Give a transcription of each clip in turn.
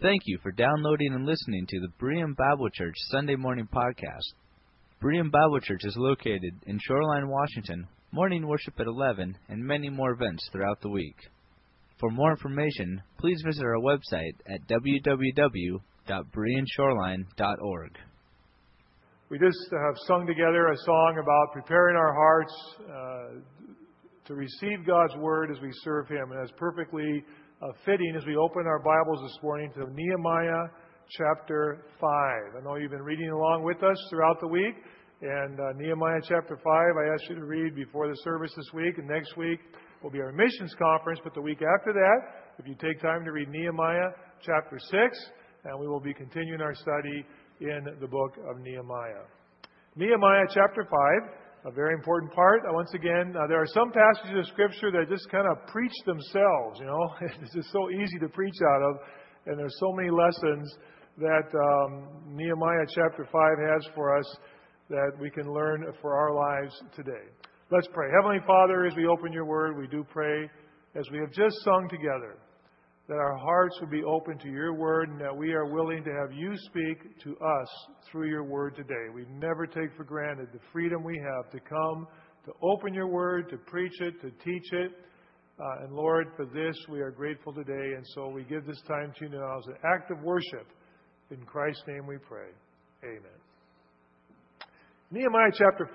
Thank you for downloading and listening to the Berean Bible Church Sunday Morning Podcast. Berean Bible Church is located in Shoreline, Washington, morning worship at 11, and many more events throughout the week. For more information, please visit our website at www.bereanshoreline.org. We just have sung together a song about preparing our hearts uh, to receive God's Word as we serve Him. And that's perfectly fitting as we open our Bibles this morning to Nehemiah chapter 5. I know you've been reading along with us throughout the week. And uh, Nehemiah chapter 5, I asked you to read before the service this week. And next week will be our missions conference. But the week after that, if you take time to read Nehemiah chapter 6, and we will be continuing our study in the book of Nehemiah. Nehemiah chapter 5 a very important part. Uh, once again, uh, there are some passages of Scripture that just kind of preach themselves, you know. it's just so easy to preach out of, and there's so many lessons that um, Nehemiah chapter 5 has for us that we can learn for our lives today. Let's pray. Heavenly Father, as we open your word, we do pray, as we have just sung together, that our hearts would be open to your word and that we are willing to have you speak to us through your word today. We never take for granted the freedom we have to come, to open your word, to preach it, to teach it. Uh, and Lord, for this we are grateful today. And so we give this time to you now as an act of worship. In Christ's name we pray. Amen. Nehemiah chapter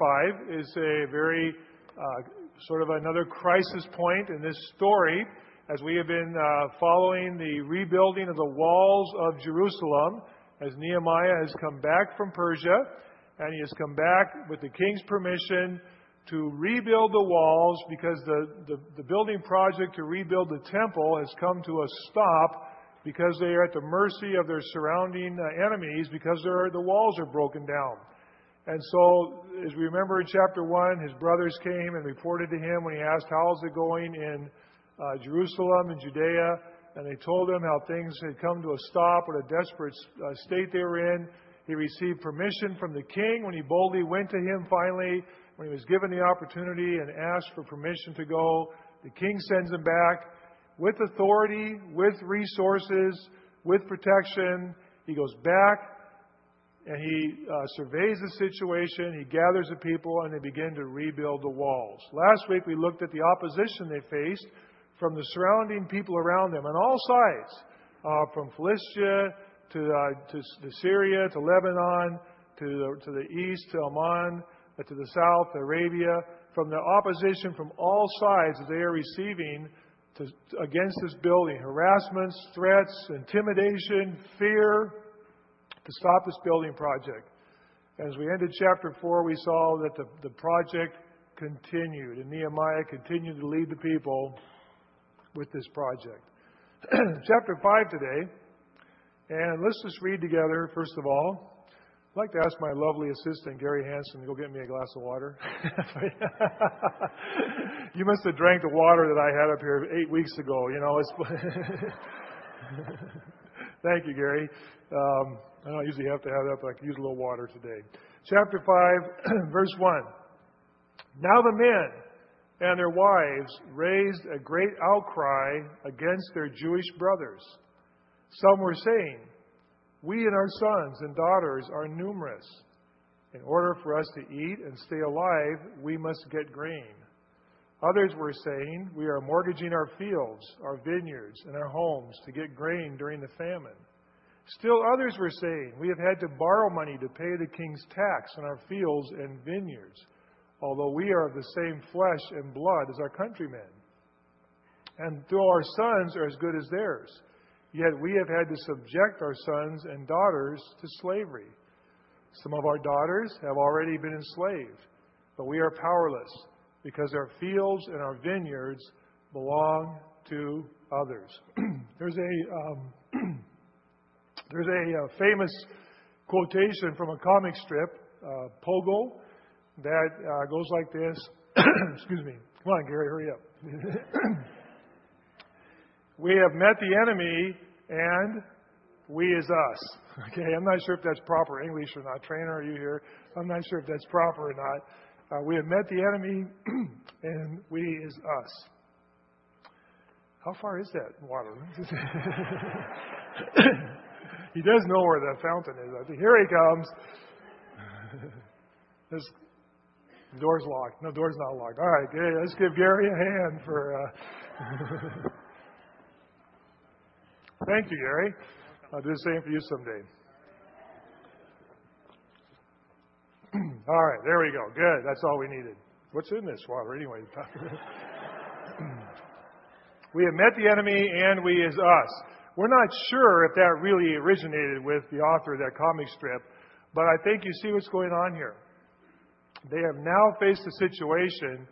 5 is a very uh, sort of another crisis point in this story as we have been uh, following the rebuilding of the walls of Jerusalem, as Nehemiah has come back from Persia, and he has come back with the king's permission to rebuild the walls because the, the, the building project to rebuild the temple has come to a stop because they are at the mercy of their surrounding uh, enemies because the walls are broken down. And so, as we remember in chapter 1, his brothers came and reported to him when he asked, How is it going in Jerusalem and Judea, and they told him how things had come to a stop, what a desperate uh, state they were in. He received permission from the king when he boldly went to him finally, when he was given the opportunity and asked for permission to go. The king sends him back with authority, with resources, with protection. He goes back and he uh, surveys the situation. He gathers the people and they begin to rebuild the walls. Last week we looked at the opposition they faced from the surrounding people around them on all sides, uh, from Philistia to, uh, to, to, Syria to Lebanon to the, to the east to Ammon uh, to the south to Arabia, from the opposition from all sides that they are receiving to, against this building harassments, threats, intimidation, fear to stop this building project. As we ended chapter 4, we saw that the, the project continued, and Nehemiah continued to lead the people with this project. Chapter 5 today, and let's just read together, first of all. I'd like to ask my lovely assistant, Gary Hanson, to go get me a glass of water. you must have drank the water that I had up here eight weeks ago. You know, it's. Thank you, Gary. Um, I don't usually have to have that, but I can use a little water today. Chapter 5, verse 1. Now the men and their wives raised a great outcry against their Jewish brothers. Some were saying, We and our sons and daughters are numerous. In order for us to eat and stay alive, we must get grain. Others were saying, We are mortgaging our fields, our vineyards, and our homes to get grain during the famine. Still others were saying, We have had to borrow money to pay the king's tax on our fields and vineyards although we are of the same flesh and blood as our countrymen. And though our sons are as good as theirs, yet we have had to subject our sons and daughters to slavery. Some of our daughters have already been enslaved, but we are powerless because our fields and our vineyards belong to others. there's a um, there's a uh, famous quotation from a comic strip, uh, Pogo, that uh, goes like this. Excuse me. Come on, Gary, hurry up. we have met the enemy, and we is us. Okay, I'm not sure if that's proper English or not. Trainer, are you here? I'm not sure if that's proper or not. Uh, we have met the enemy, and we is us. How far is that water? he does know where the fountain is. I think here he comes. this door's locked. No, door's not locked. All right, let's give Gary a hand for. Uh... Thank you, Gary. I'll do the same for you someday. all right, there we go. Good. That's all we needed. What's in this water anyway? we have met the enemy and we is us. We're not sure if that really originated with the author of that comic strip, but I think you see what's going on here. They have now faced a situation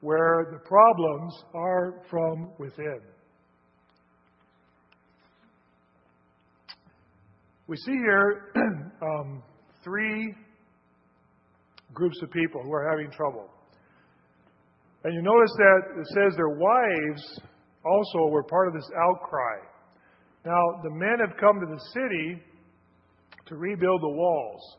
where the problems are from within. We see here um, three groups of people who are having trouble. And you notice that it says their wives also were part of this outcry. Now, the men have come to the city to rebuild the walls.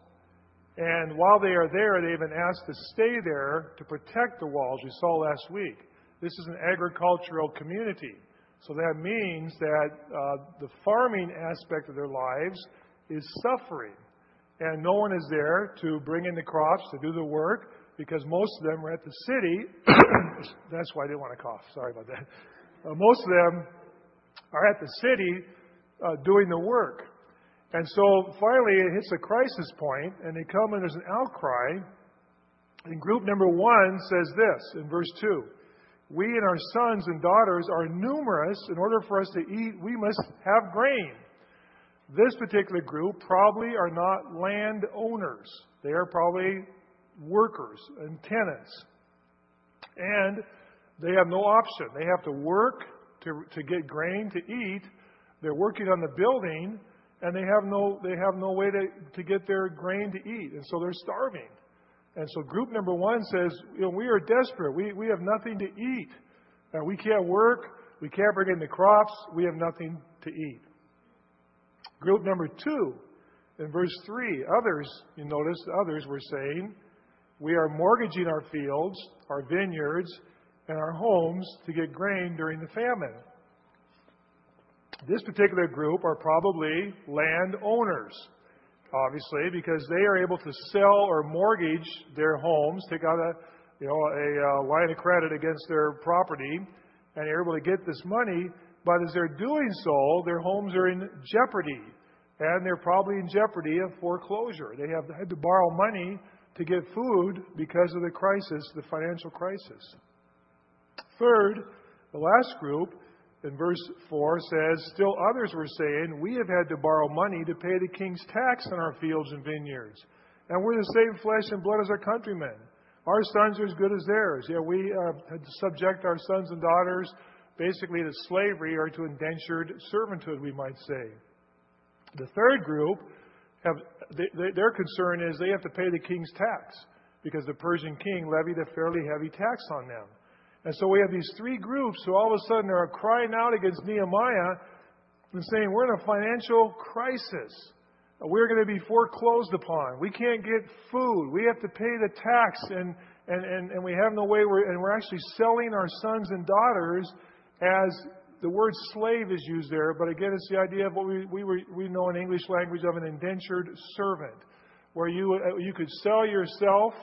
And while they are there, they've been asked to stay there to protect the walls, we saw last week. This is an agricultural community. So that means that uh, the farming aspect of their lives is suffering. And no one is there to bring in the crops, to do the work, because most of them are at the city. That's why I didn't want to cough. Sorry about that. Uh, most of them are at the city uh, doing the work. And so finally it hits a crisis point, and they come and there's an outcry. And group number one says this in verse 2 We and our sons and daughters are numerous. In order for us to eat, we must have grain. This particular group probably are not land owners, they are probably workers and tenants. And they have no option. They have to work to, to get grain to eat. They're working on the building, and they have no, they have no way to, to get their grain to eat. And so they're starving. And so group number one says, you know, we are desperate. We, we have nothing to eat. We can't work. We can't bring in the crops. We have nothing to eat. Group number two, in verse 3, others, you notice, others were saying, we are mortgaging our fields, our vineyards, and our homes to get grain during the famine. This particular group are probably land owners, obviously, because they are able to sell or mortgage their homes, take out a you know a uh, line of credit against their property, and are able to get this money. But as they're doing so, their homes are in jeopardy, and they're probably in jeopardy of foreclosure. They have had to borrow money to get food because of the crisis, the financial crisis. Third, the last group in verse 4 says, Still others were saying, We have had to borrow money to pay the king's tax on our fields and vineyards. And we're the same flesh and blood as our countrymen. Our sons are as good as theirs. Yeah, we uh, had to subject our sons and daughters basically to slavery or to indentured servanthood, we might say. The third group have they, they, their concern is they have to pay the king's tax because the Persian king levied a fairly heavy tax on them. And so we have these three groups who all of a sudden are crying out against Nehemiah and saying, We're in a financial crisis. We're going to be foreclosed upon. We can't get food. We have to pay the tax, and, and, and, and we have no way. We're, and we're actually selling our sons and daughters as the word slave is used there, but again, it's the idea of what we, we, we know in English language of an indentured servant, where you, you could sell yourself,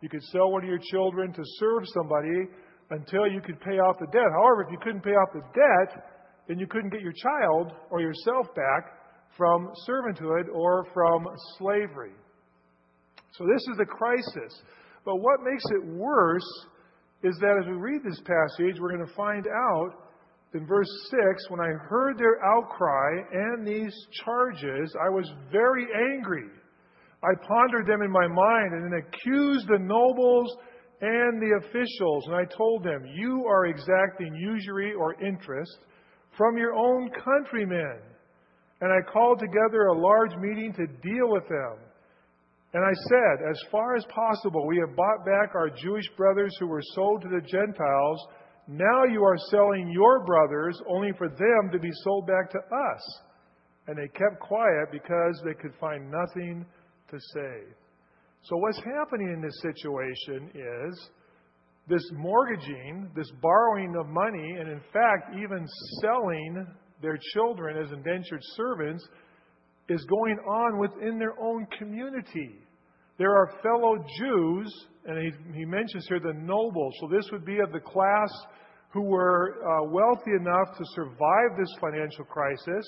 you could sell one of your children to serve somebody until you could pay off the debt. However, if you couldn't pay off the debt, then you couldn't get your child or yourself back from servanthood or from slavery. So this is the crisis. But what makes it worse is that as we read this passage, we're going to find out in verse 6, when I heard their outcry and these charges, I was very angry. I pondered them in my mind and then accused the nobles and the officials. And I told them, You are exacting usury or interest from your own countrymen. And I called together a large meeting to deal with them. And I said, As far as possible, we have bought back our Jewish brothers who were sold to the Gentiles now you are selling your brothers only for them to be sold back to us. And they kept quiet because they could find nothing to say. So, what's happening in this situation is this mortgaging, this borrowing of money, and in fact, even selling their children as indentured servants is going on within their own community. There are fellow Jews, and he, he mentions here the nobles. So this would be of the class who were uh, wealthy enough to survive this financial crisis,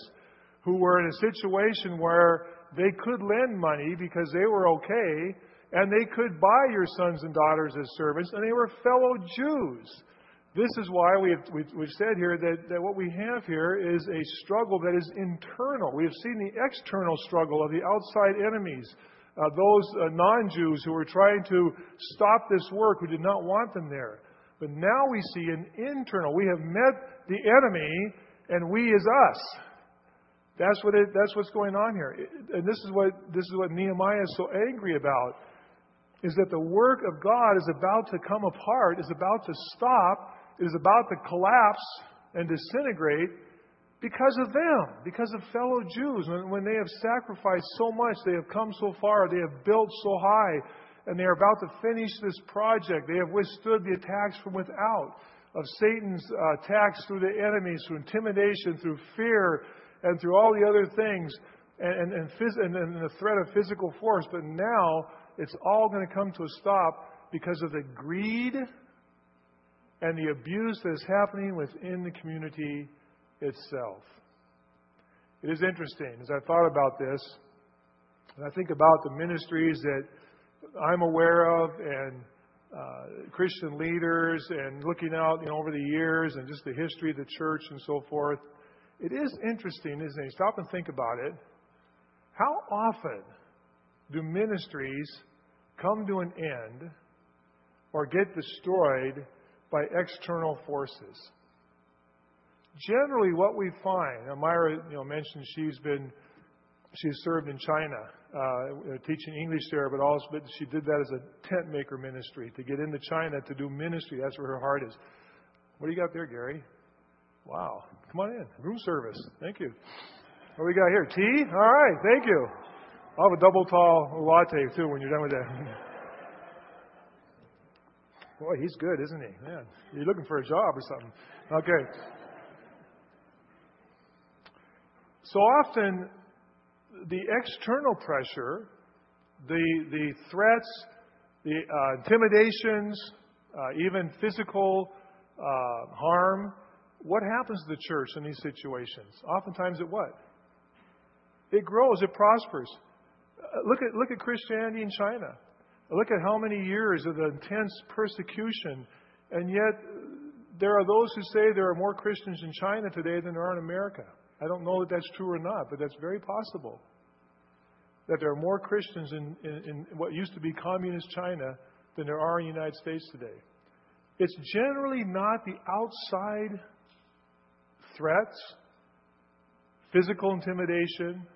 who were in a situation where they could lend money because they were okay, and they could buy your sons and daughters as servants, and they were fellow Jews. This is why we have, we've, we've said here that, that what we have here is a struggle that is internal. We have seen the external struggle of the outside enemies, uh, those uh, non Jews who were trying to stop this work, who did not want them there. But now we see an internal. We have met the enemy, and we is us. That's what it, that's what's going on here. And this is what this is what Nehemiah is so angry about. Is that the work of God is about to come apart, is about to stop, is about to collapse and disintegrate because of them, because of fellow Jews. When, when they have sacrificed so much, they have come so far, they have built so high, and they are about to finish this project. They have withstood the attacks from without, of Satan's uh, attacks through the enemies, through intimidation, through fear, and through all the other things, and, and, and, phys- and, and the threat of physical force. But now it's all going to come to a stop because of the greed and the abuse that is happening within the community itself. It is interesting as I thought about this, and I think about the ministries that I'm aware of and uh, Christian leaders and looking out you know, over the years and just the history of the church and so forth. It is interesting, isn't it? Stop and think about it. How often do ministries come to an end or get destroyed by external forces? Generally, what we find, Myra you know, mentioned she's been she's served in China, uh, teaching English there, but also but she did that as a tent maker ministry to get into China to do ministry. That's where her heart is. What do you got there, Gary? Wow. Come on in. Room service. Thank you. What do we got here? Tea? All right. Thank you. I'll have a double tall latte too when you're done with that. Boy, he's good, isn't he? Man, you're looking for a job or something. Okay. So often, the external pressure, the, the threats, the uh, intimidations, uh, even physical uh, harm, what happens to the church in these situations? Oftentimes it what? It grows, it prospers. Uh, look at, look at Christianity in China. Look at how many years of intense persecution, and yet there are those who say there are more Christians in China today than there are in America. I don't know that that's true or not, but that's very possible. That there are more Christians in, in, in what used to be communist China than there are in the United States today. It's generally not the outside threats, physical intimidation,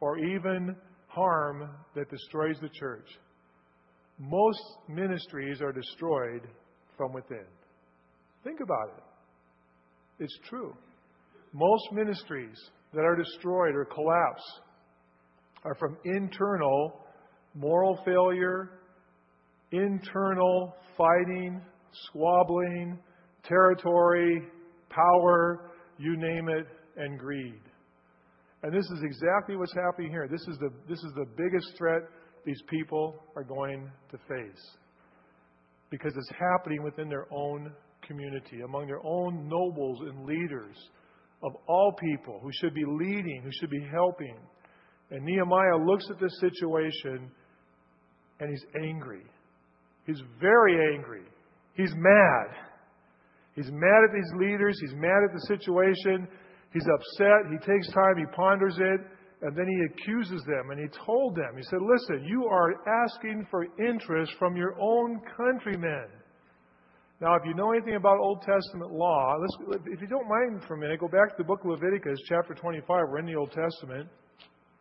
or even harm that destroys the church. Most ministries are destroyed from within. Think about it. It's true. Most ministries that are destroyed or collapse are from internal moral failure, internal fighting, squabbling, territory, power, you name it, and greed. And this is exactly what's happening here. This is the, this is the biggest threat these people are going to face. Because it's happening within their own community, among their own nobles and leaders of all people who should be leading, who should be helping. And Nehemiah looks at this situation and he's angry. He's very angry. He's mad. He's mad at these leaders. He's mad at the situation. He's upset. He takes time. He ponders it. And then he accuses them. And he told them, he said, Listen, you are asking for interest from your own countrymen. Now, if you know anything about Old Testament law, if you don't mind for a minute, go back to the book of Leviticus, chapter 25. We're in the Old Testament.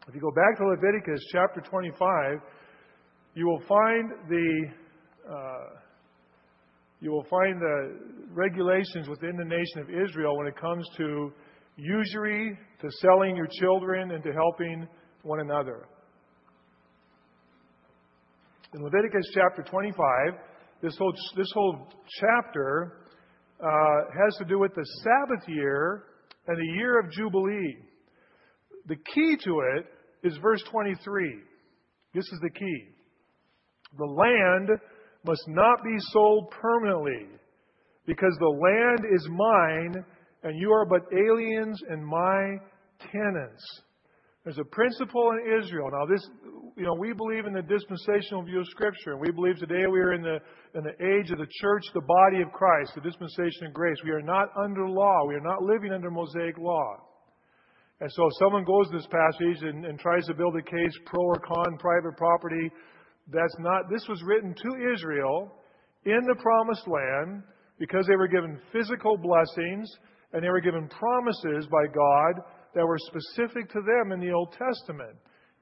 If you go back to Leviticus, chapter 25, you will find the uh, you will find the regulations within the nation of Israel when it comes to usury, to selling your children, and to helping one another. In Leviticus chapter 25, this whole, this whole chapter uh, has to do with the Sabbath year and the year of Jubilee. The key to it is verse 23. This is the key. The land must not be sold permanently, because the land is mine, and you are but aliens and my tenants. There's a principle in Israel. Now, this, you know, we believe in the dispensational view of Scripture. And we believe today we are in the, in the age of the church, the body of Christ, the dispensation of grace. We are not under law. We are not living under Mosaic law. And so if someone goes to this passage and, and tries to build a case pro or con private property, that's not, this was written to Israel in the promised land because they were given physical blessings and they were given promises by God that were specific to them in the Old Testament.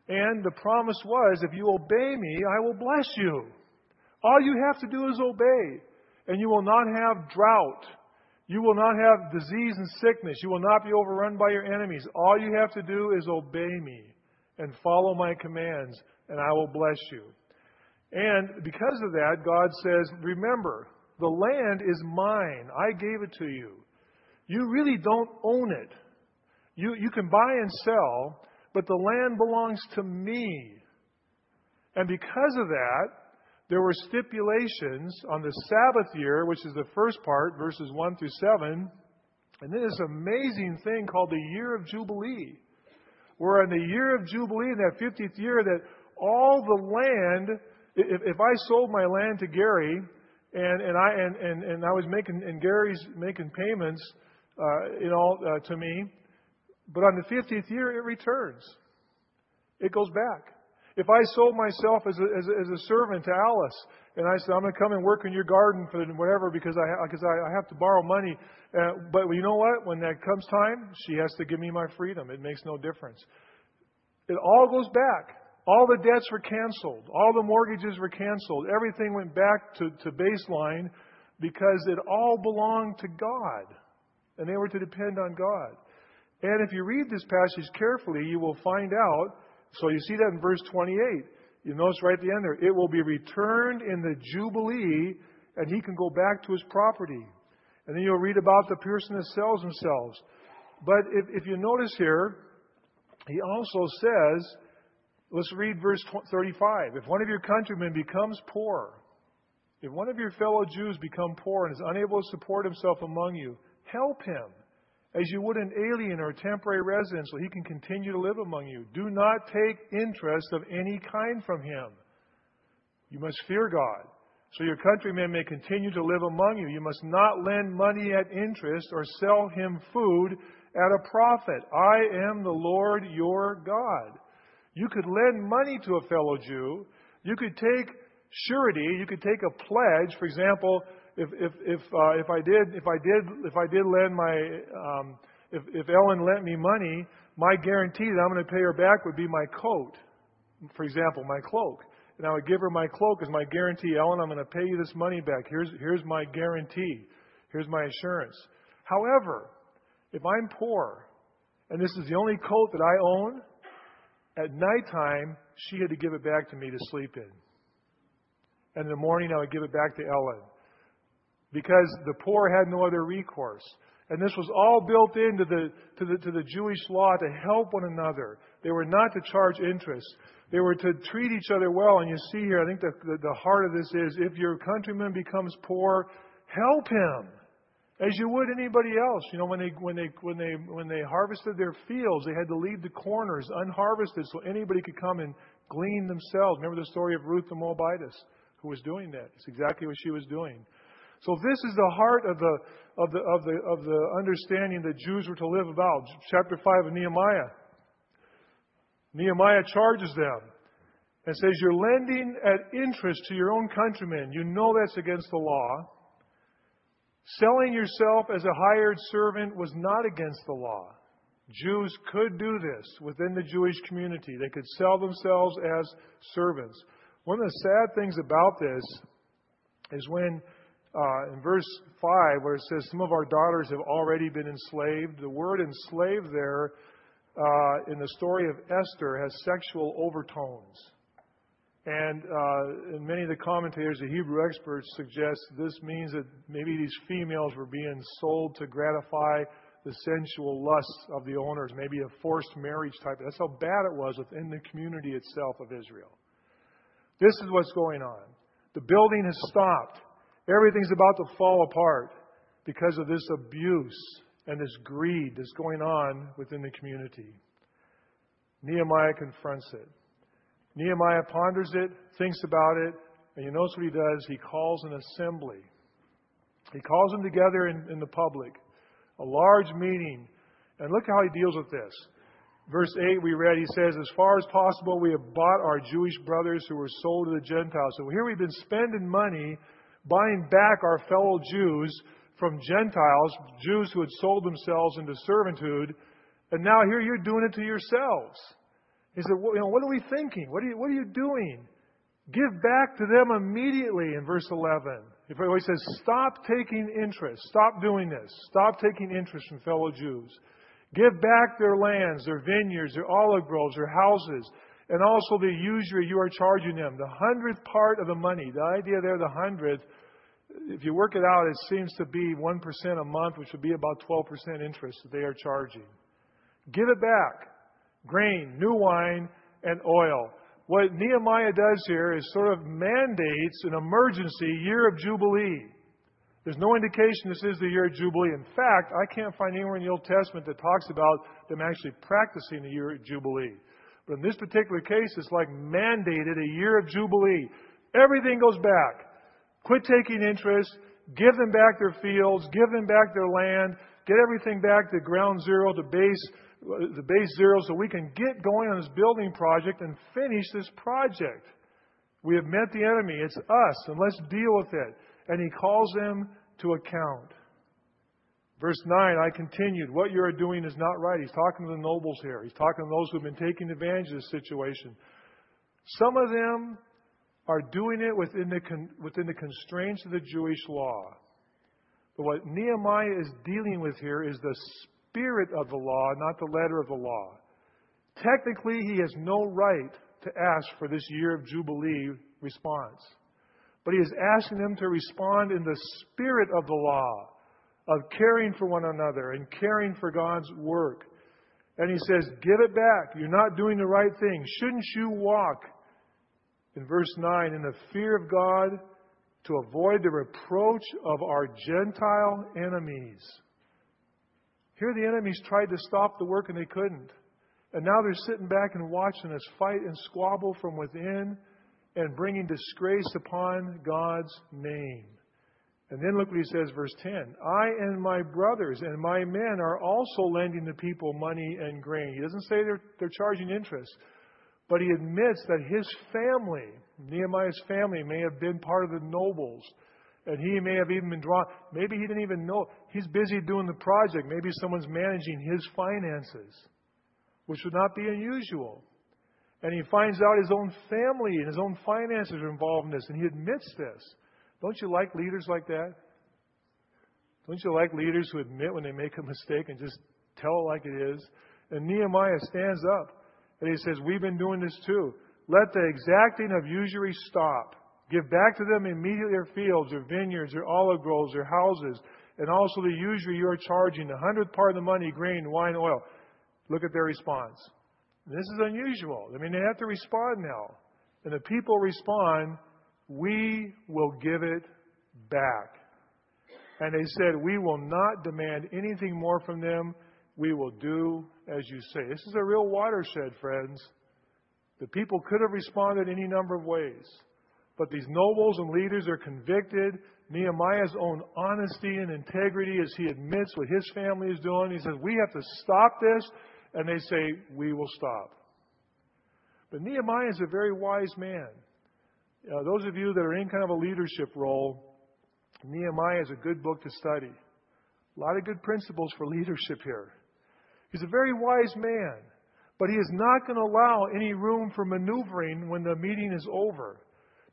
And the promise was, if you obey me, I will bless you. All you have to do is obey. And you will not have drought. You will not have disease and sickness. You will not be overrun by your enemies. All you have to do is obey me and follow my commands, and I will bless you. And because of that, God says, Remember, the land is mine. I gave it to you. You really don't own it. You, you can buy and sell, but the land belongs to me. And because of that, there were stipulations on the Sabbath year, which is the first part, verses 1 through 7, and then this amazing thing called the year of Jubilee, where in the year of Jubilee, in that 50th year, that all the land, if, if I sold my land to Gary, and, and I and, and, and I was making and Gary's making payments, uh, you know, uh, to me, but on the 50th year, it returns. It goes back. If I sold myself as a, as a, as a servant to Alice, and I said, I'm going to come and work in your garden for whatever because I, because I, I have to borrow money. Uh, but you know what? When that comes time, she has to give me my freedom. It makes no difference. It all goes back. All the debts were canceled. All the mortgages were canceled. Everything went back to, to baseline because it all belonged to God. And they were to depend on God. And if you read this passage carefully, you will find out. So you see that in verse 28. You notice right at the end there, it will be returned in the Jubilee, and he can go back to his property. And then you'll read about the person that sells themselves. But if, if you notice here, he also says, let's read verse 35. If one of your countrymen becomes poor, if one of your fellow Jews become poor and is unable to support himself among you, help him as you would an alien or temporary resident, so he can continue to live among you. Do not take interest of any kind from him. You must fear God, so your countrymen may continue to live among you. You must not lend money at interest or sell him food at a profit. I am the Lord your God. You could lend money to a fellow Jew. You could take surety. You could take a pledge. For example, if if if uh, if I did if I did if I did lend my um, if if Ellen lent me money, my guarantee that I'm going to pay her back would be my coat, for example, my cloak, and I would give her my cloak as my guarantee. Ellen, I'm going to pay you this money back. Here's here's my guarantee. Here's my assurance. However, if I'm poor and this is the only coat that I own, at nighttime she had to give it back to me to sleep in. And in the morning I would give it back to Ellen because the poor had no other recourse. And this was all built into the, to the, to the Jewish law to help one another. They were not to charge interest. They were to treat each other well. And you see here, I think the, the, the heart of this is if your countryman becomes poor, help him as you would anybody else. You know, when they when they when they when they harvested their fields, they had to leave the corners unharvested so anybody could come and glean themselves. Remember the story of Ruth the Moabitess, who was doing that. It's exactly what she was doing. So this is the heart of the, of the, of the, of the understanding that Jews were to live about. Chapter 5 of Nehemiah. Nehemiah charges them and says, You're lending at interest to your own countrymen. You know that's against the law. Selling yourself as a hired servant was not against the law. Jews could do this within the Jewish community. They could sell themselves as servants. One of the sad things about this is when in verse 5, where it says, Some of our daughters have already been enslaved. The word enslaved there uh, in the story of Esther has sexual overtones. And, uh, and many of the commentators, the Hebrew experts, suggest this means that maybe these females were being sold to gratify the sensual lusts of the owners, maybe a forced marriage type. That's how bad it was within the community itself of Israel. This is what's going on. The building has stopped. Everything's about to fall apart because of this abuse and this greed that's going on within the community. Nehemiah confronts it. Nehemiah ponders it, thinks about it, and you notice what he does? He calls an assembly. He calls them together in, in the public, a large meeting. And look how he deals with this. Verse 8 we read, he says, As far as possible, we have bought our Jewish brothers who were sold to the Gentiles. So here we've been spending money buying back our fellow Jews from Gentiles, Jews who had sold themselves into servitude, and now here you're doing it to yourselves. He said, well, you know, what are we thinking? What are you, what are you doing? Give back to them immediately in verse 11. If he says, stop taking interest, stop doing this, stop taking interest from fellow Jews. Give back their lands, their vineyards, their olive groves, their houses, and also the usury you are charging them, the hundredth part of the money. The idea there, the hundredth, if you work it out, it seems to be 1% a month, which would be about 12% interest that they are charging. Give it back. Grain, new wine, and oil. What Nehemiah does here is sort of mandates an emergency year of Jubilee. There's no indication this is the year of Jubilee. In fact, I can't find anywhere in the Old Testament that talks about them actually practicing the year of Jubilee. But in this particular case, it's like mandated a year of Jubilee. Everything goes back. Quit taking interest. Give them back their fields. Give them back their land. Get everything back to ground zero, to base the base zero so we can get going on this building project and finish this project. We have met the enemy. It's us, and let's deal with it. And he calls them to account. Verse 9, I continued, What you are doing is not right. He's talking to the nobles here. He's talking to those who've been taking advantage of this situation. Some of them are doing it within the, within the constraints of the Jewish law. But what Nehemiah is dealing with here is the spirit of the law, not the letter of the law. Technically, he has no right to ask for this year of Jubilee response. But he is asking them to respond in the spirit of the law, of caring for one another and caring for God's work. And he says, Give it back. You're not doing the right thing. Shouldn't you walk, in verse 9, in the fear of God to avoid the reproach of our Gentile enemies? Here the enemies tried to stop the work and they couldn't. And now they're sitting back and watching us fight and squabble from within and bringing disgrace upon God's name. And then look what he says, verse 10. I and my brothers and my men are also lending the people money and grain. He doesn't say they're, they're charging interest, but he admits that his family, Nehemiah's family, may have been part of the nobles and he may have even been drawn. Maybe he didn't even know. He's busy doing the project. Maybe someone's managing his finances, which would not be unusual. And he finds out his own family and his own finances are involved in this, and he admits this. Don't you like leaders like that? Don't you like leaders who admit when they make a mistake and just tell it like it is? And Nehemiah stands up and he says, We've been doing this too. Let the exacting of usury stop. Give back to them immediately their fields, their vineyards, their olive groves, their houses, and also the usury you are charging, the hundredth part of the money, grain, wine, oil. Look at their response. This is unusual. I mean, they have to respond now. And the people respond, We will give it back. And they said, We will not demand anything more from them. We will do as you say. This is a real watershed, friends. The people could have responded any number of ways. But these nobles and leaders are convicted. Nehemiah's own honesty and integrity as he admits what his family is doing. He says, We have to stop this. And they say, We will stop. But Nehemiah is a very wise man. Uh, those of you that are in kind of a leadership role, Nehemiah is a good book to study. A lot of good principles for leadership here. He's a very wise man, but he is not going to allow any room for maneuvering when the meeting is over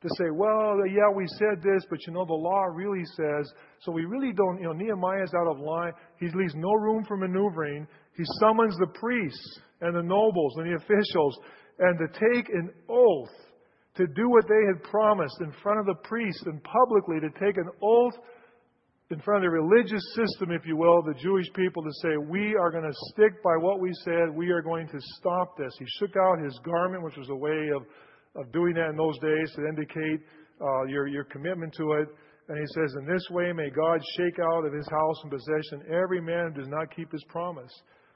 to say, well, yeah, we said this, but you know, the law really says, so we really don't, you know, Nehemiah's out of line. He leaves no room for maneuvering. He summons the priests and the nobles and the officials and to take an oath to do what they had promised in front of the priests and publicly to take an oath in front of the religious system, if you will, the Jewish people to say, We are going to stick by what we said. We are going to stop this. He shook out his garment, which was a way of, of doing that in those days to indicate uh, your, your commitment to it. And he says, In this way may God shake out of his house and possession every man who does not keep his promise.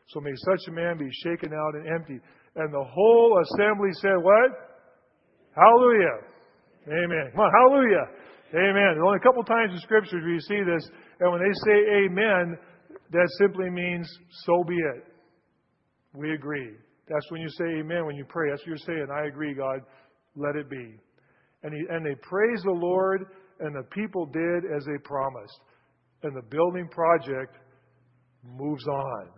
So may such a man be shaken out and empty. And the whole assembly said, What? Hallelujah. Amen. Come on, hallelujah. Amen. There's only a couple times in scriptures you see this, and when they say amen, that simply means so be it. We agree. That's when you say amen when you pray. That's what you're saying. I agree, God. Let it be. And, he, and they praised the Lord, and the people did as they promised. And the building project moves on.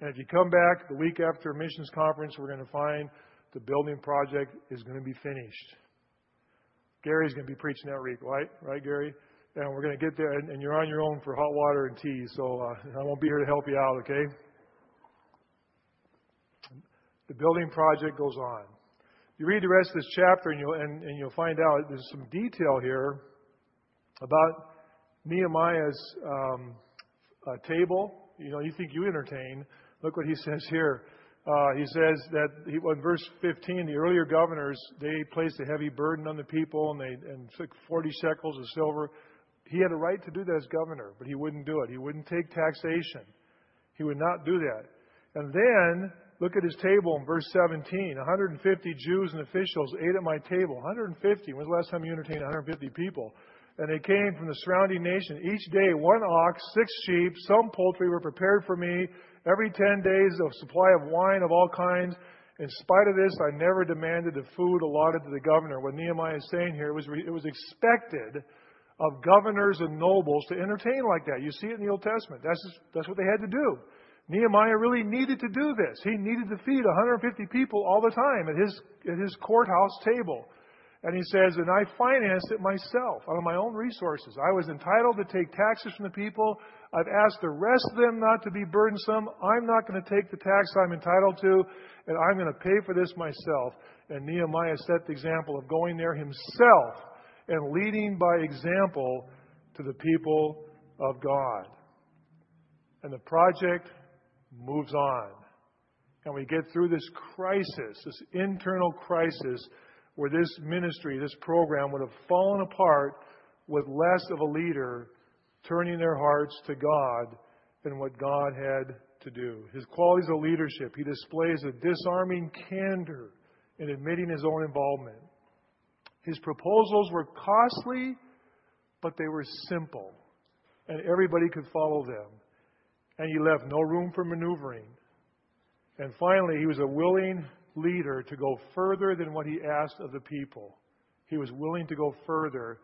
And if you come back the week after missions conference, we're going to find the building project is going to be finished. Gary's going to be preaching that week, right? Right, Gary? And we're going to get there, and, and you're on your own for hot water and tea, so uh, I won't be here to help you out, okay? The building project goes on. You read the rest of this chapter, and you'll, and, and you'll find out there's some detail here about Nehemiah's um, uh, table. You know, you think you entertain. Look what he says here. Uh, he says that he, in verse 15, the earlier governors they placed a heavy burden on the people and they and took 40 shekels of silver. He had a right to do that as governor, but he wouldn't do it. He wouldn't take taxation. He would not do that. And then look at his table in verse 17. 150 Jews and officials ate at my table. 150. When's the last time you entertained 150 people? And they came from the surrounding nation. Each day, one ox, six sheep, some poultry were prepared for me every 10 days a supply of wine of all kinds. In spite of this, I never demanded the food allotted to the governor. What Nehemiah is saying here, it was, it was expected of governors and nobles to entertain like that. You see it in the Old Testament. That's, just, that's what they had to do. Nehemiah really needed to do this. He needed to feed 150 people all the time at his, at his courthouse table. And he says, and I financed it myself out of my own resources. I was entitled to take taxes from the people. I've asked the rest of them not to be burdensome. I'm not going to take the tax I'm entitled to, and I'm going to pay for this myself. And Nehemiah set the example of going there himself and leading by example to the people of God. And the project moves on. And we get through this crisis, this internal crisis where this ministry, this program would have fallen apart with less of a leader turning their hearts to God than what God had to do. His qualities of leadership, he displays a disarming candor in admitting his own involvement. His proposals were costly, but they were simple, and everybody could follow them. And he left no room for maneuvering. And finally, he was a willing leader to go further than what he asked of the people. He was willing to go further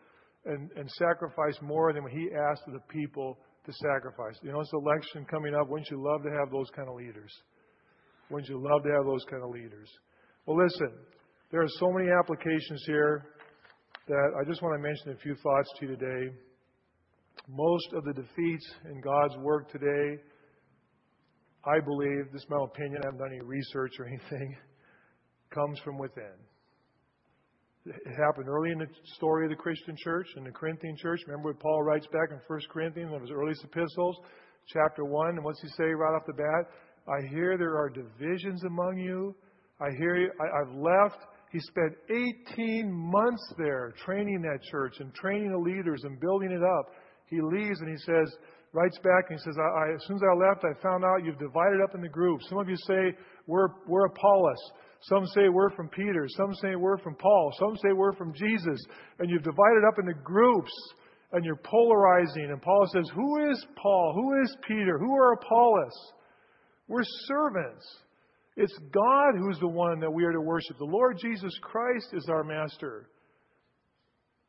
and, and sacrifice more than what he asked of the people to sacrifice. You know, it's election coming up. Wouldn't you love to have those kind of leaders? Wouldn't you love to have those kind of leaders? Well, listen, there are so many applications here that I just want to mention a few thoughts to you today. Most of the defeats in God's work today, I believe, this is my opinion, I haven't done any research or anything, comes from within. It happened early in the story of the Christian church, in the Corinthian church. Remember what Paul writes back in 1 Corinthians, one of his earliest epistles, chapter 1. And what's he say right off the bat? I hear there are divisions among you. I hear you, I, I've left. He spent 18 months there training that church and training the leaders and building it up. He leaves and he says, writes back and he says, I, I, as soon as I left, I found out you've divided up into groups. Some of you say, we're, we're Apollos. Some say we're from Peter. Some say we're from Paul. Some say we're from Jesus. And you've divided up into groups and you're polarizing. And Paul says, Who is Paul? Who is Peter? Who are Apollos? We're servants. It's God who's the one that we are to worship. The Lord Jesus Christ is our master.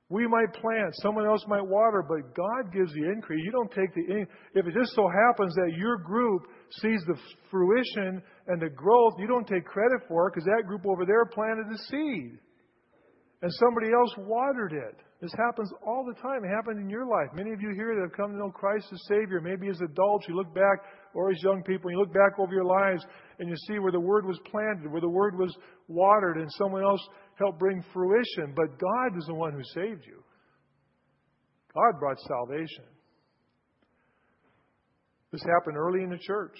We might plant, someone else might water, but God gives the increase. You don't take the in- if it just so happens that your group sees the fruition and the growth, you don't take credit for it because that group over there planted the seed. And somebody else watered it. This happens all the time. It happened in your life. Many of you here that have come to know Christ as Savior, maybe as adults, you look back, or as young people, you look back over your lives and you see where the Word was planted, where the Word was watered, and someone else helped bring fruition. But God is the one who saved you. God brought salvation. This happened early in the church.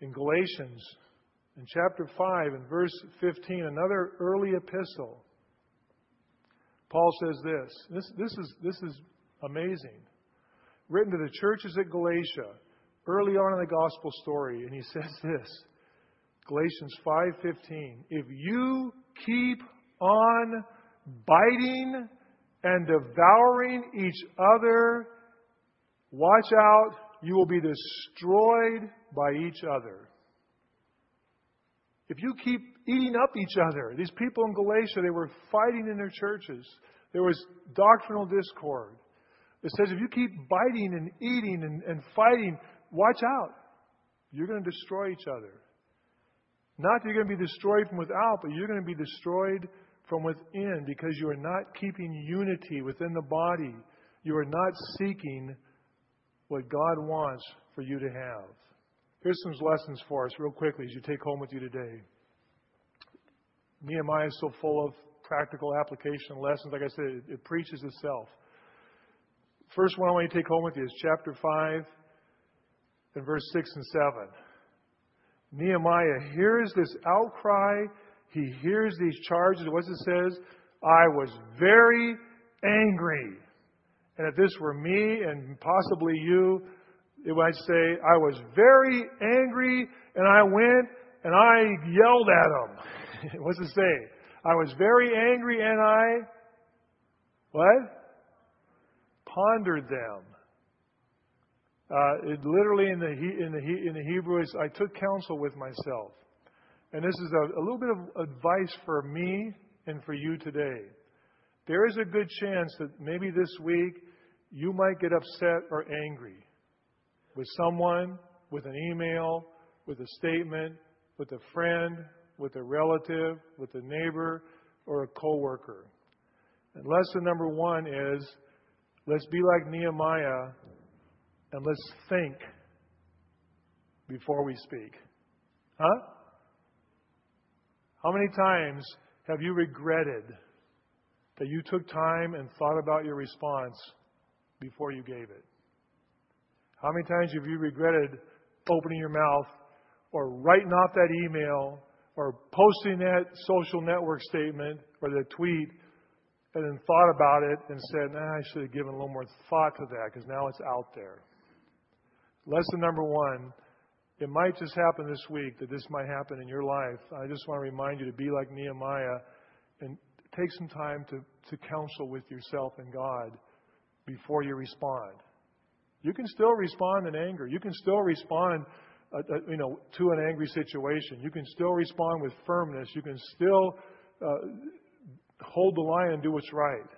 In Galatians, in chapter 5 and verse 15, another early epistle. Paul says this. This, this, is, this is amazing. Written to the churches at Galatia, early on in the gospel story, and he says this. Galatians 5:15 If you keep on biting and devouring each other, watch out, you will be destroyed by each other. If you keep eating up each other, these people in Galatia, they were fighting in their churches. There was doctrinal discord. It says if you keep biting and eating and, and fighting, watch out. You're going to destroy each other. Not that you're going to be destroyed from without, but you're going to be destroyed from within because you are not keeping unity within the body. You are not seeking what God wants for you to have. Here's some lessons for us, real quickly, as you take home with you today. Nehemiah is so full of practical application lessons. Like I said, it, it preaches itself. First one I want you to take home with you is chapter 5 and verse 6 and 7. Nehemiah hears this outcry. He hears these charges. What it says? I was very angry. And if this were me and possibly you, it might say, I was very angry and I went and I yelled at them. What's it say? I was very angry and I, what? Pondered them. Uh, it literally in the, in, the, in the Hebrew is, I took counsel with myself. And this is a, a little bit of advice for me and for you today. There is a good chance that maybe this week you might get upset or angry with someone, with an email, with a statement, with a friend, with a relative, with a neighbor, or a coworker. And lesson number one is let's be like Nehemiah and let's think before we speak. Huh? How many times have you regretted that you took time and thought about your response before you gave it? How many times have you regretted opening your mouth or writing off that email or posting that social network statement or the tweet and then thought about it and said, nah, I should have given a little more thought to that because now it's out there. Lesson number one it might just happen this week that this might happen in your life. I just want to remind you to be like Nehemiah and take some time to, to counsel with yourself and God before you respond. You can still respond in anger. You can still respond, uh, uh, you know, to an angry situation. You can still respond with firmness. You can still uh, hold the line and do what's right.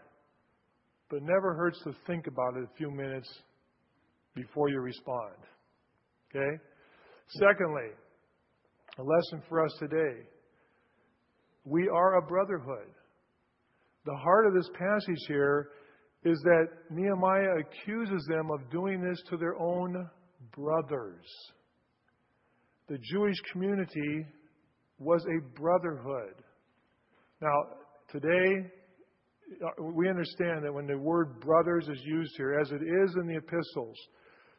But it never hurts to think about it a few minutes before you respond. Okay? Secondly, a lesson for us today. We are a brotherhood. The heart of this passage here is that Nehemiah accuses them of doing this to their own brothers. The Jewish community was a brotherhood. Now, today, uh, we understand that when the word brothers is used here, as it is in the epistles,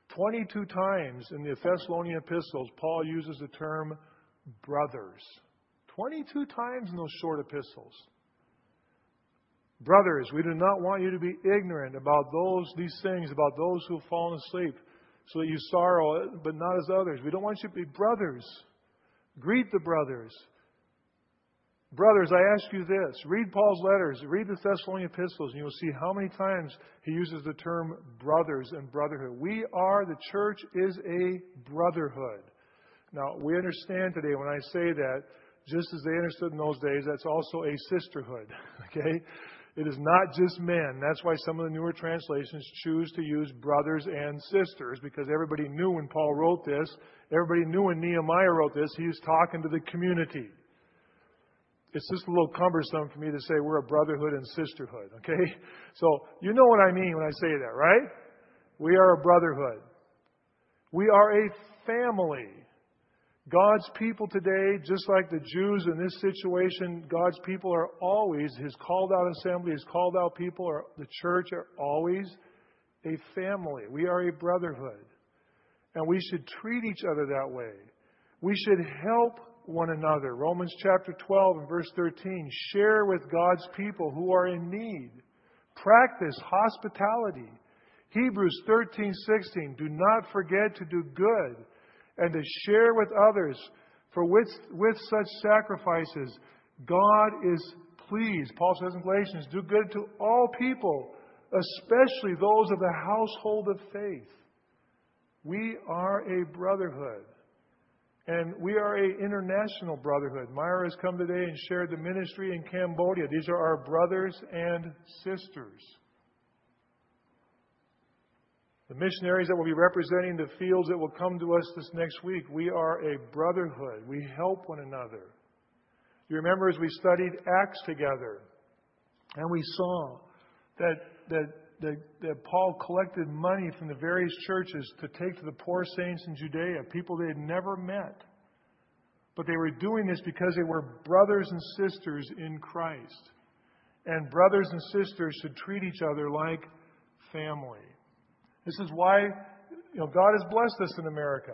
22 times in the Thessalonian epistles, Paul uses the term brothers. 22 times in those short epistles. Brothers, we do not want you to be ignorant about those, these things, about those who have fallen asleep, so that you sorrow, but not as others. We don't want you to be brothers. Greet the brothers. Brothers, I ask you this. Read Paul's letters, read the Thessalonian epistles, and you'll see how many times he uses the term brothers and brotherhood. We are, the church is a brotherhood. Now, we understand today when I say that, just as they understood in those days, that's also a sisterhood. Okay? It is not just men. That's why some of the newer translations choose to use brothers and sisters, because everybody knew when Paul wrote this, everybody knew when Nehemiah wrote this, he was talking to the community. It's just a little cumbersome for me to say we're a brotherhood and sisterhood, okay? So you know what I mean when I say that, right? We are a brotherhood. We are a family. God's people today, just like the Jews in this situation, God's people are always, His called out assembly, His called out people, or the church are always a family. We are a brotherhood. And we should treat each other that way. We should help one another. Romans chapter 12 and verse 13. Share with God's people who are in need. Practice hospitality. Hebrews 13:16. Do not forget to do good and to share with others, for with, with such sacrifices God is pleased. Paul says in Galatians, do good to all people, especially those of the household of faith. We are a brotherhood. And we are a international brotherhood. Myra has come today and shared the ministry in Cambodia. These are our brothers and sisters. The missionaries that will be representing the fields that will come to us this next week, we are a brotherhood. We help one another. You remember as we studied Acts together, and we saw that, that that, that Paul collected money from the various churches to take to the poor saints in Judea, people they had never met. But they were doing this because they were brothers and sisters in Christ. And brothers and sisters should treat each other like family. This is why you know, God has blessed us in America.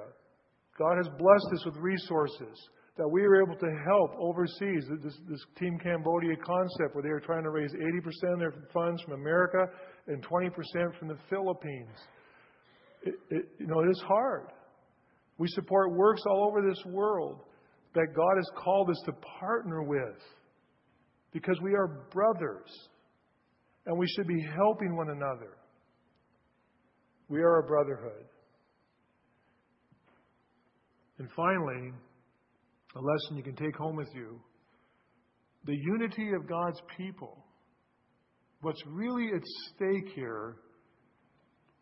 God has blessed us with resources that we were able to help overseas. This, this Team Cambodia concept where they were trying to raise 80% of their funds from America and 20% from the Philippines. It, it, you know, it is hard. We support works all over this world that God has called us to partner with because we are brothers and we should be helping one another. We are a brotherhood. And finally, a lesson you can take home with you the unity of God's people What's really at stake here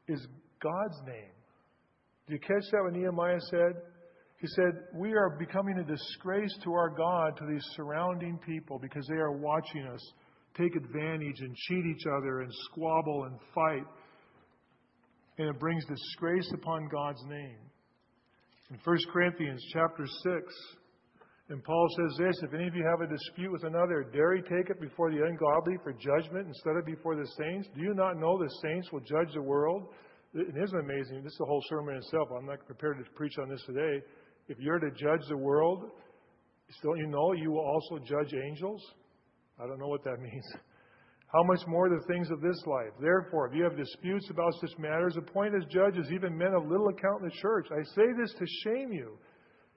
is God's name. Do you catch that what Nehemiah said? He said, We are becoming a disgrace to our God, to these surrounding people, because they are watching us take advantage and cheat each other and squabble and fight. And it brings disgrace upon God's name. In 1 Corinthians chapter 6, and Paul says this If any of you have a dispute with another, dare he take it before the ungodly for judgment instead of before the saints? Do you not know the saints will judge the world? It isn't amazing. This is a whole sermon itself. I'm not prepared to preach on this today. If you're to judge the world, don't you know you will also judge angels? I don't know what that means. How much more the things of this life? Therefore, if you have disputes about such matters, appoint as judges even men of little account in the church. I say this to shame you.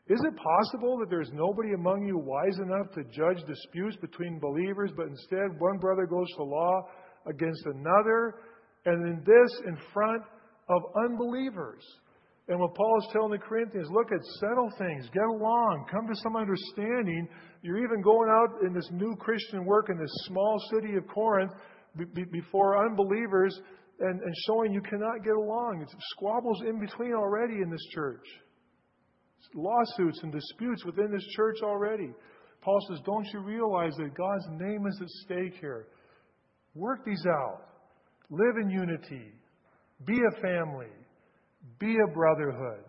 Is it possible that there's nobody among you wise enough to judge disputes between believers, but instead one brother goes to law against another, and in this in front of unbelievers? And what Paul is telling the Corinthians, look at settle things, get along, come to some understanding. You're even going out in this new Christian work in this small city of Corinth before unbelievers and, and showing you cannot get along. It's squabbles in between already in this church lawsuits and disputes within this church already. Paul says, Don't you realize that God's name is at stake here? Work these out. Live in unity. Be a family. Be a brotherhood.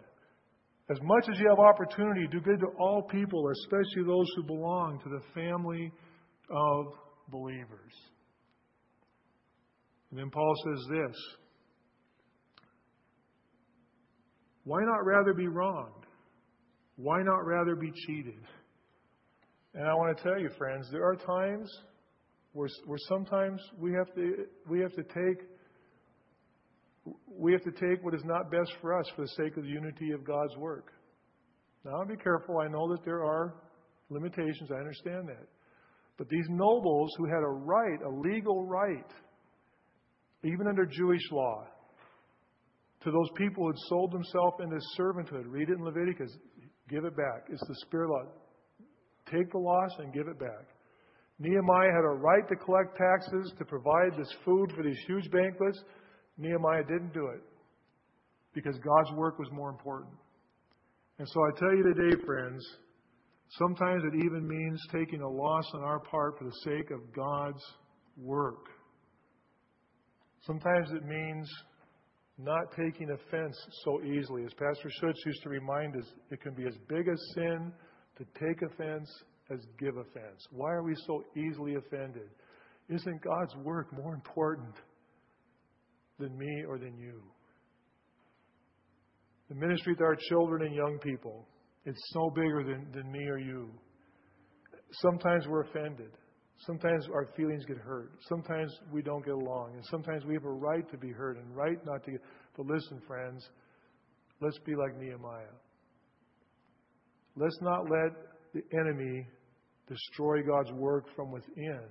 As much as you have opportunity, do good to all people, especially those who belong to the family of believers. And then Paul says this Why not rather be wronged? Why not rather be cheated? And I want to tell you, friends, there are times where, where sometimes we have to we have to take we have to take what is not best for us for the sake of the unity of God's work. Now, be careful. I know that there are limitations. I understand that. But these nobles who had a right, a legal right, even under Jewish law, to those people who had sold themselves into servanthood. Read it in Leviticus. Give it back. It's the spirit law. Take the loss and give it back. Nehemiah had a right to collect taxes to provide this food for these huge banquets. Nehemiah didn't do it because God's work was more important. And so I tell you today, friends, sometimes it even means taking a loss on our part for the sake of God's work. Sometimes it means not taking offense so easily. As Pastor Schutz used to remind us, it can be as big a sin to take offense as give offense. Why are we so easily offended? Isn't God's work more important than me or than you? The ministry with our children and young people, it's so bigger than, than me or you. Sometimes we're offended. Sometimes our feelings get hurt. Sometimes we don't get along. And sometimes we have a right to be hurt and right not to. But listen, friends, let's be like Nehemiah. Let's not let the enemy destroy God's work from within.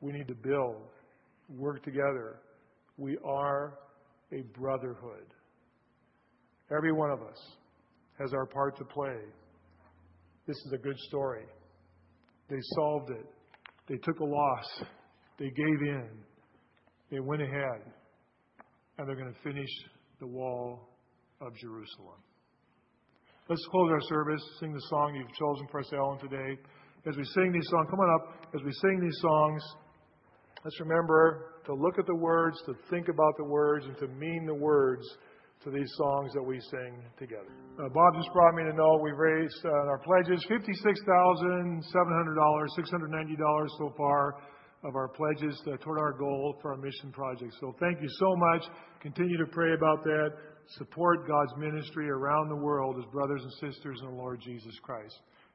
We need to build, work together. We are a brotherhood. Every one of us has our part to play. This is a good story. They solved it. They took a loss. They gave in. They went ahead. And they're going to finish the wall of Jerusalem. Let's close our service, sing the song you've chosen for us, Ellen, today. As we sing these songs, come on up. As we sing these songs, let's remember to look at the words, to think about the words, and to mean the words to these songs that we sing together. Uh, Bob just brought me to know we've raised uh, our pledges $56,700, $690 so far of our pledges uh, toward our goal for our mission project. So thank you so much. Continue to pray about that. Support God's ministry around the world as brothers and sisters in the Lord Jesus Christ.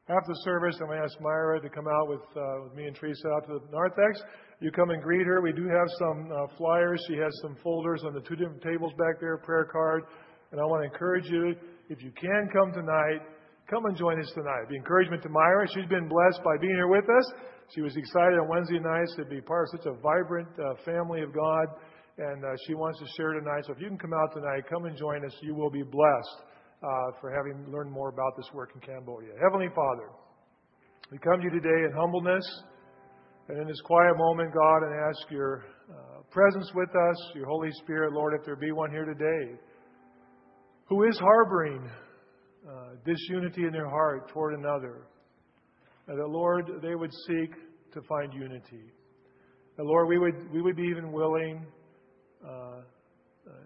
After the service, I'm going to ask Myra to come out with, uh, with me and Teresa out to the narthex. You come and greet her. We do have some uh, flyers. She has some folders on the two different tables back there, prayer card. And I want to encourage you, if you can come tonight, come and join us tonight. The encouragement to Myra. She's been blessed by being here with us. She was excited on Wednesday nights to be part of such a vibrant uh, family of God. And uh, she wants to share tonight. So if you can come out tonight, come and join us. You will be blessed uh, for having learned more about this work in Cambodia. Heavenly Father, we come to you today in humbleness and in this quiet moment, God, and ask your uh, presence with us, your Holy Spirit, Lord, if there be one here today who is harboring uh, disunity in their heart toward another, that, Lord, they would seek to find unity. And Lord, we would, we would be even willing uh, uh,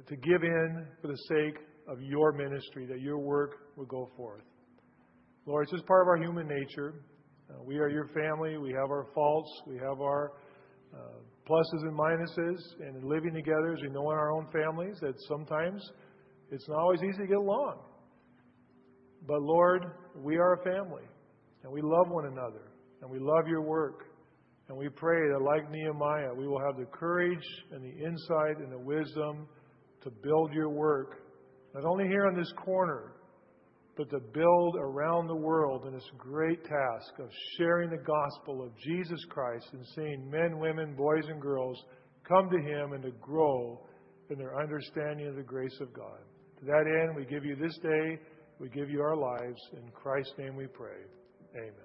to give in for the sake of your ministry, that your work would go forth. Lord, it's just part of our human nature. Uh, we are your family. We have our faults. We have our uh, pluses and minuses. And in living together, as we know in our own families, that sometimes it's not always easy to get along. But Lord, we are a family. And we love one another. And we love your work. And we pray that, like Nehemiah, we will have the courage and the insight and the wisdom to build your work, not only here on this corner, but to build around the world in this great task of sharing the gospel of Jesus Christ and seeing men, women, boys, and girls come to Him and to grow in their understanding of the grace of God. To that end, we give you this day, we give you our lives. In Christ's name we pray. Amen.